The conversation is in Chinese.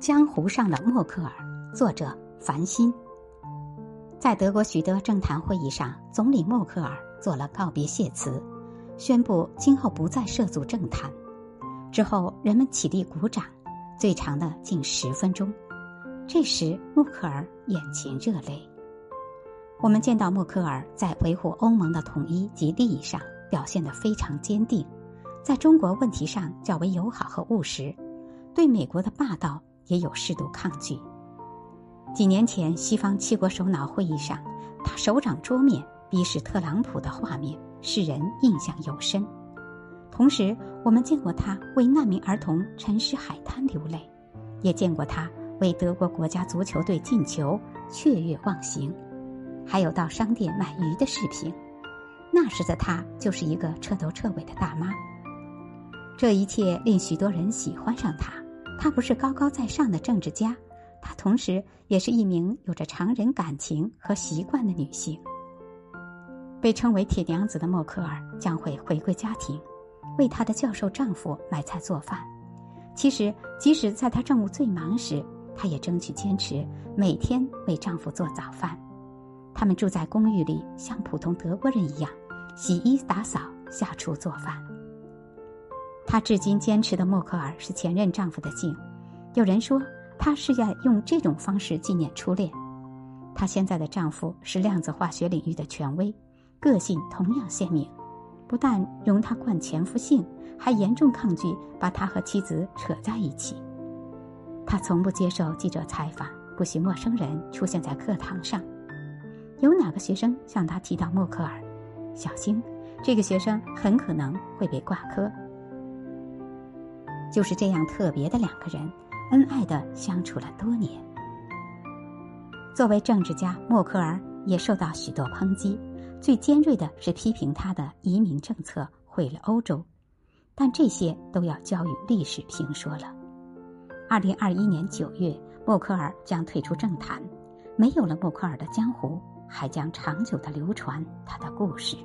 江湖上的默克尔，作者樊欣。在德国许多政坛会议上，总理默克尔做了告别谢词，宣布今后不再涉足政坛。之后，人们起立鼓掌，最长的近十分钟。这时，默克尔眼前热泪。我们见到默克尔在维护欧盟的统一及利益上表现得非常坚定，在中国问题上较为友好和务实，对美国的霸道。也有适度抗拒。几年前，西方七国首脑会议上，他手掌桌面逼视特朗普的画面，使人印象尤深。同时，我们见过他为难民儿童沉尸海滩流泪，也见过他为德国国家足球队进球雀跃忘形，还有到商店买鱼的视频。那时的他就是一个彻头彻尾的大妈。这一切令许多人喜欢上他她不是高高在上的政治家，她同时也是一名有着常人感情和习惯的女性。被称为“铁娘子”的默克尔将会回归家庭，为她的教授丈夫买菜做饭。其实，即使在她政务最忙时，她也争取坚持每天为丈夫做早饭。他们住在公寓里，像普通德国人一样，洗衣打扫、下厨做饭。她至今坚持的默克尔是前任丈夫的姓，有人说她是要用这种方式纪念初恋。她现在的丈夫是量子化学领域的权威，个性同样鲜明，不但容她冠前夫姓，还严重抗拒把她和妻子扯在一起。他从不接受记者采访，不许陌生人出现在课堂上。有哪个学生向他提到默克尔，小心，这个学生很可能会被挂科。就是这样特别的两个人，恩爱的相处了多年。作为政治家，默克尔也受到许多抨击，最尖锐的是批评他的移民政策毁了欧洲。但这些都要交与历史评说了。二零二一年九月，默克尔将退出政坛，没有了默克尔的江湖，还将长久的流传他的故事。